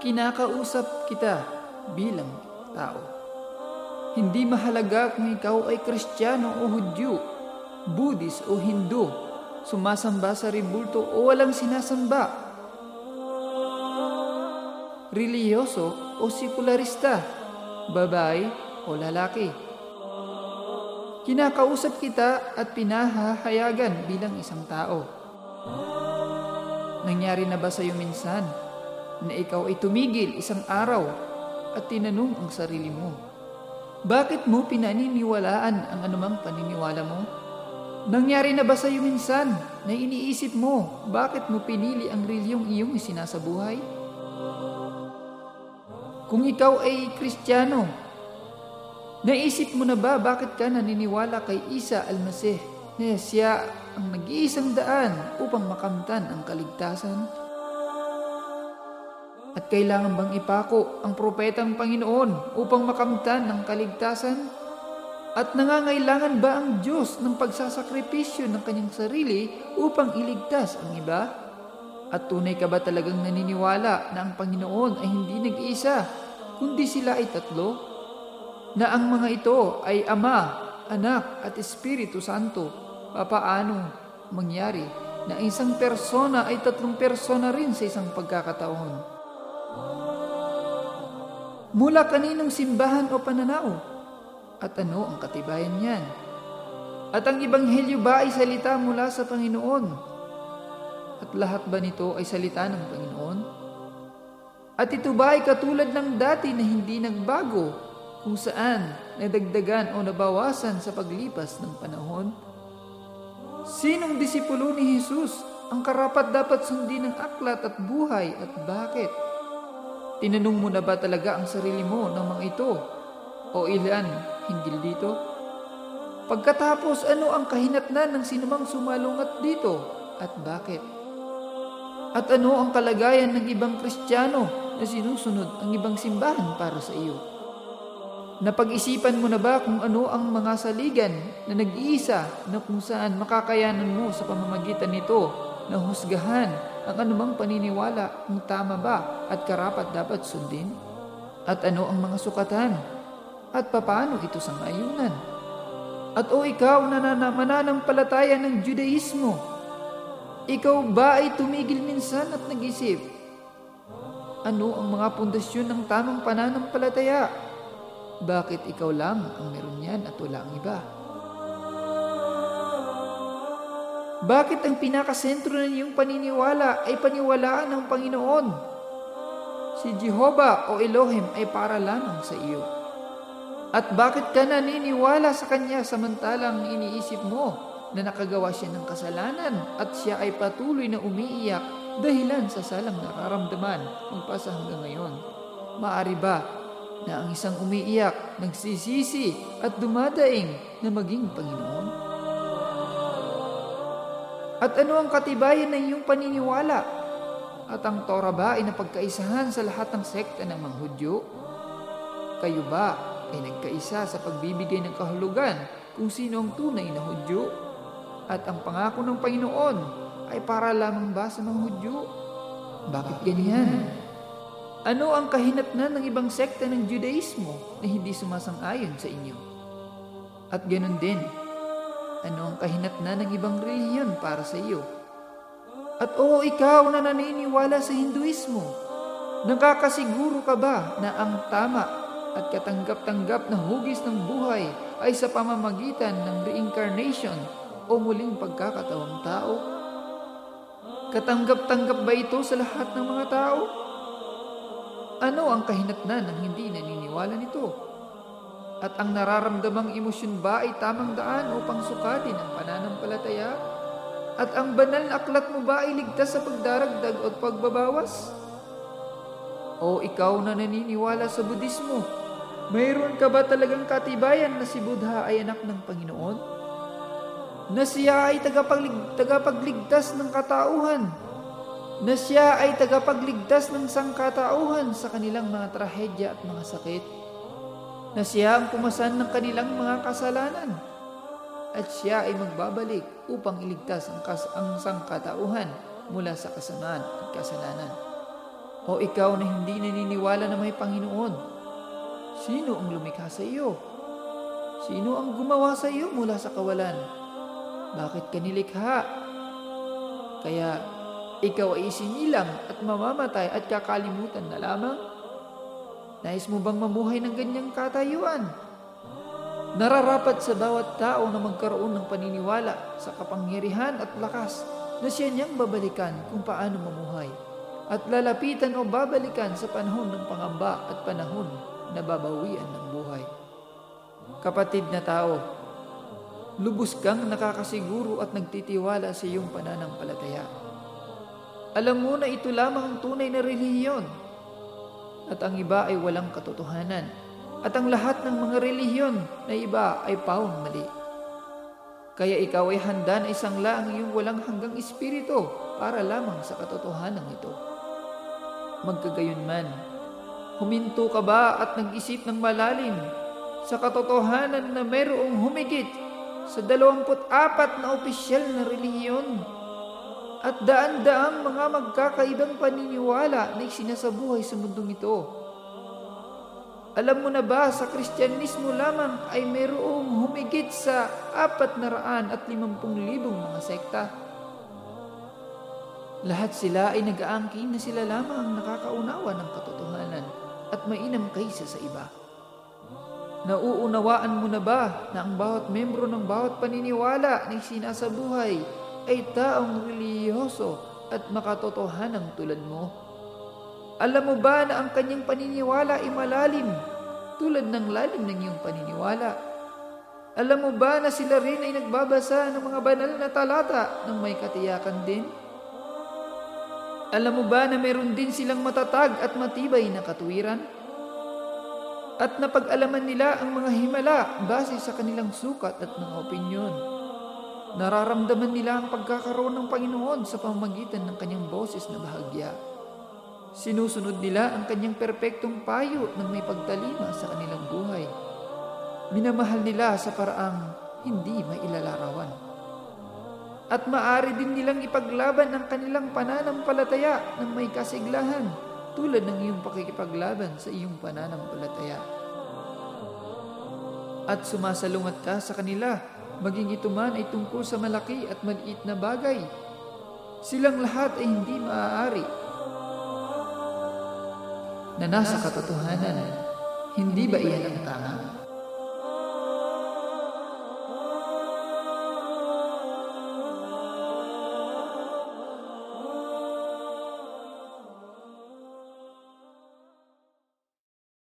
kinakausap kita bilang tao. Hindi mahalaga kung ikaw ay Kristiyano o Hudyo, Buddhist o Hindu, sumasamba sa ribulto o walang sinasamba, reliyoso o sekularista, babae o lalaki. Kinakausap kita at pinahahayagan bilang isang tao. Nangyari na ba sa iyo minsan na ikaw ay tumigil isang araw at tinanong ang sarili mo, bakit mo pinaniniwalaan ang anumang paniniwala mo? Nangyari na ba sa iyo minsan na iniisip mo bakit mo pinili ang reliyong iyong sinasabuhay? Kung ikaw ay Kristiyano, naisip mo na ba bakit ka naniniwala kay Isa Almasih na siya ang nag-iisang daan upang makamtan ang kaligtasan? At kailangan bang ipako ang propetang Panginoon upang makamtan ng kaligtasan? At nangangailangan ba ang Diyos ng pagsasakripisyo ng kanyang sarili upang iligtas ang iba? At tunay ka ba talagang naniniwala na ang Panginoon ay hindi nag-iisa, kundi sila ay tatlo? Na ang mga ito ay Ama, Anak at Espiritu Santo, papaano mangyari na isang persona ay tatlong persona rin sa isang pagkakataon? Mula kaninong simbahan o pananaw? At ano ang katibayan niyan? At ang Ebanghelyo ba ay salita mula sa Panginoon? At lahat ba nito ay salita ng Panginoon? At ito ba ay katulad ng dati na hindi nagbago kung saan nadagdagan o nabawasan sa paglipas ng panahon? Sinong disipulo ni Jesus ang karapat dapat sundin ng aklat at buhay at bakit? Tinanong mo na ba talaga ang sarili mo ng mga ito? O ilan hinggil dito? Pagkatapos, ano ang kahinatnan ng sinumang sumalungat dito at bakit? At ano ang kalagayan ng ibang Kristiyano na sinusunod ang ibang simbahan para sa iyo? Napag-isipan mo na ba kung ano ang mga saligan na nag-iisa na kung saan makakayanan mo sa pamamagitan nito na husgahan ang anumang paniniwala kung tama ba at karapat dapat sundin? At ano ang mga sukatan? At papaano ito sa ngayunan? At o ikaw na mananampalataya ng Judaismo, ikaw ba ay tumigil minsan at nag-isip? Ano ang mga pundasyon ng tamang pananampalataya? Bakit ikaw lang ang meron yan at wala ang iba? Bakit ang pinakasentro ng iyong paniniwala ay paniwalaan ng Panginoon? Si Jehovah o Elohim ay para lamang sa iyo. At bakit ka naniniwala sa Kanya samantalang iniisip mo na nakagawa siya ng kasalanan at siya ay patuloy na umiiyak dahilan sa salang nararamdaman magpasa hanggang ngayon? Maari ba na ang isang umiiyak, nagsisisi at dumadaing na maging Panginoon? At ano ang katibayan ng iyong paniniwala? At ang Torah ba ay napagkaisahan sa lahat ng sekta ng mga Hudyo? Kayo ba ay nagkaisa sa pagbibigay ng kahulugan kung sino ang tunay na Hudyo? At ang pangako ng Panginoon ay para lamang ba sa mga Hudyo? Bakit ganyan? Ano ang kahinatnan ng ibang sekta ng Judaismo na hindi sumasang-ayon sa inyo? At ganun din, ano ang kahinatnan ng ibang reliyon para sa iyo? At oo, ikaw na naniniwala sa Hinduismo, nakakasiguro ka ba na ang tama at katanggap-tanggap na hugis ng buhay ay sa pamamagitan ng reincarnation o muling pagkakatawang tao? Katanggap-tanggap ba ito sa lahat ng mga tao? Ano ang kahinatnan ng hindi naniniwala nito? At ang nararamdamang emosyon ba ay tamang daan upang sukatin ang pananampalataya? At ang banal na aklat mo ba ay ligtas sa pagdaragdag o pagbabawas? O ikaw na naniniwala sa Budismo, mayroon ka ba talagang katibayan na si Buddha ay anak ng Panginoon? Na siya ay tagapaglig, tagapagligtas ng katauhan? Na siya ay tagapagligtas ng sangkatauhan sa kanilang mga trahedya at mga sakit? Na siya ang pumasan ng kanilang mga kasalanan at siya ay magbabalik upang iligtas ang, kas ang sangkatauhan mula sa kasamaan at kasalanan. O ikaw na hindi naniniwala na may Panginoon, sino ang lumikha sa iyo? Sino ang gumawa sa iyo mula sa kawalan? Bakit ka nilikha? Kaya ikaw ay isinilang at mamamatay at kakalimutan na lamang? Nais mo bang mamuhay ng ganyang katayuan? Nararapat sa bawat tao na magkaroon ng paniniwala sa kapangyarihan at lakas na siya niyang babalikan kung paano mamuhay at lalapitan o babalikan sa panahon ng pangamba at panahon na babawian ng buhay. Kapatid na tao, lubos kang nakakasiguro at nagtitiwala sa iyong pananampalataya. Alam mo na ito lamang ang tunay na relihiyon at ang iba ay walang katotohanan at ang lahat ng mga relihiyon na iba ay pawang mali. Kaya ikaw ay handa na isangla ang iyong walang hanggang espiritu para lamang sa katotohanan ito. Magkagayon man, huminto ka ba at nag-isip ng malalim sa katotohanan na mayroong humigit sa 24 na opisyal na relihiyon at daan-daang mga magkakaibang paniniwala na isinasabuhay sa mundong ito. Alam mo na ba sa Kristyanismo lamang ay mayroong humigit sa 450,000 mga sekta? Lahat sila ay nag-aangkin na sila lamang ang nakakaunawa ng katotohanan at mainam kaysa sa iba. Nauunawaan mo na ba na ang bawat membro ng bawat paniniwala na sinasabuhay ay taong reliyoso at makatotohanang tulad mo? Alam mo ba na ang kanyang paniniwala ay malalim tulad ng lalim ng iyong paniniwala? Alam mo ba na sila rin ay nagbabasa ng mga banal na talata ng may katiyakan din? Alam mo ba na meron din silang matatag at matibay na katuwiran? At napag-alaman nila ang mga himala base sa kanilang sukat at mga opinyon. Nararamdaman nila ang pagkakaroon ng Panginoon sa pamamagitan ng kanyang boses na bahagya. Sinusunod nila ang kanyang perpektong payo ng may pagtalima sa kanilang buhay. Minamahal nila sa paraang hindi mailalarawan at maari din nilang ipaglaban ang kanilang pananampalataya ng may kasiglahan tulad ng iyong pakikipaglaban sa iyong pananampalataya. At sumasalungat ka sa kanila, maging ito man ay tungkol sa malaki at maliit na bagay. Silang lahat ay hindi maaari na nasa katotohanan. Hindi ba iyan ang tama?